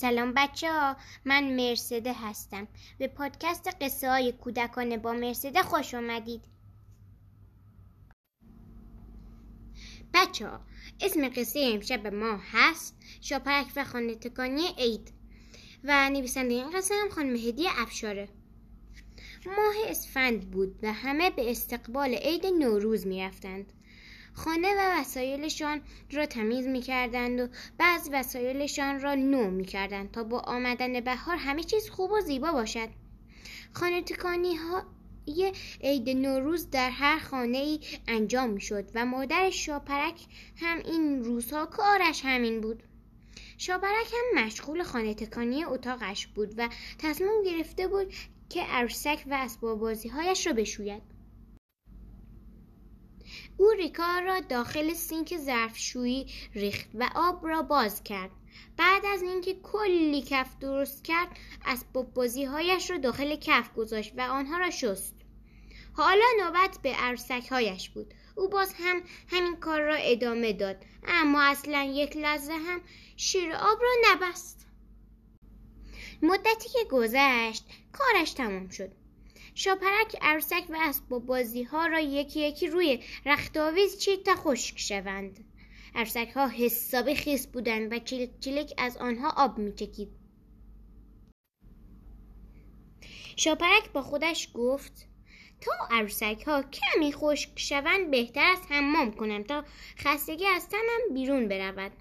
سلام بچه ها من مرسده هستم. به پادکست قصه های کودکانه با مرسده خوش آمدید بچه ها اسم قصه امشب ما هست شاپرک و خانه تکانی عید و نویسنده این قصه هم خانم هدیه افشاره. ماه اسفند بود و همه به استقبال عید نوروز می‌رفتند. خانه و وسایلشان را تمیز می کردند و بعض وسایلشان را نو می کردند تا با آمدن بهار همه چیز خوب و زیبا باشد. خانه تکانی های عید نوروز در هر خانه ای انجام می شد و مادر شاپرک هم این روزها کارش همین بود. شاپرک هم مشغول خانه تکانی اتاقش بود و تصمیم گرفته بود که عروسک و اسباب هایش را بشوید. او ریکا را داخل سینک ظرفشویی ریخت و آب را باز کرد. بعد از اینکه کلی کف درست کرد اسباب بازی هایش را داخل کف گذاشت و آنها را شست. حالا نوبت به عروسک هایش بود. او باز هم همین کار را ادامه داد اما اصلا یک لحظه هم شیر آب را نبست. مدتی که گذشت کارش تمام شد. شاپرک عروسک و اسباب بازی ها را یکی یکی روی رختاویز چید تا خشک شوند. عروسک ها حسابی خیس بودند و چلک چلک از آنها آب میچکید. شاپرک با خودش گفت تا عروسک ها کمی خشک شوند بهتر است حمام کنم تا خستگی از تنم بیرون برود.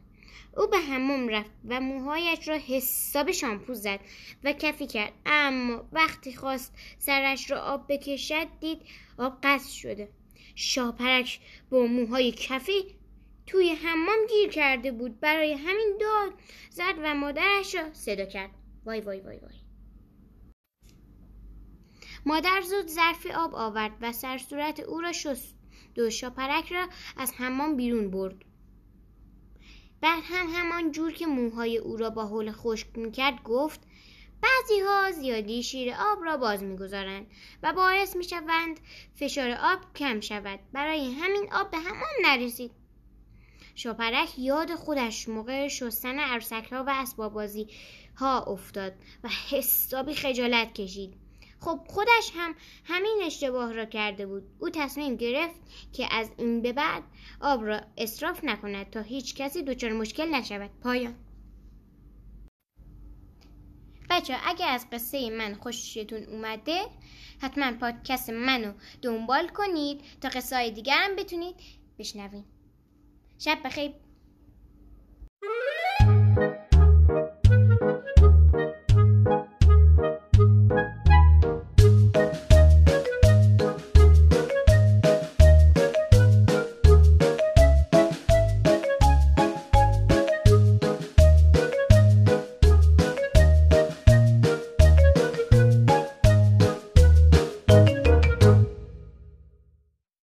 او به حمام رفت و موهایش را حساب شامپو زد و کفی کرد. اما وقتی خواست سرش را آب بکشد دید آب قصد شده. شاپرک با موهای کفی توی حمام گیر کرده بود. برای همین داد زد و مادرش را صدا کرد. وای وای وای وای. مادر زود ظرف آب آورد و سر صورت او را شست دو شاپرک را از حمام بیرون برد. بعد هم همان جور که موهای او را با حول خشک می‌کرد گفت بعضی ها زیادی شیر آب را باز می‌گذارند و باعث می‌شوند فشار آب کم شود. برای همین آب به همان نرسید. شاپرک یاد خودش موقع شستن عروسک ها و اسباب ها افتاد و حسابی خجالت کشید. خب خودش هم همین اشتباه را کرده بود. او تصمیم گرفت که از این به بعد آب را اصراف نکند تا هیچ کسی دچار مشکل نشود. پایان. بچه اگر از قصه من خوشتون اومده حتما پادکست منو دنبال کنید تا قصه های دیگر هم بتونید بشنوید. شب بخیر.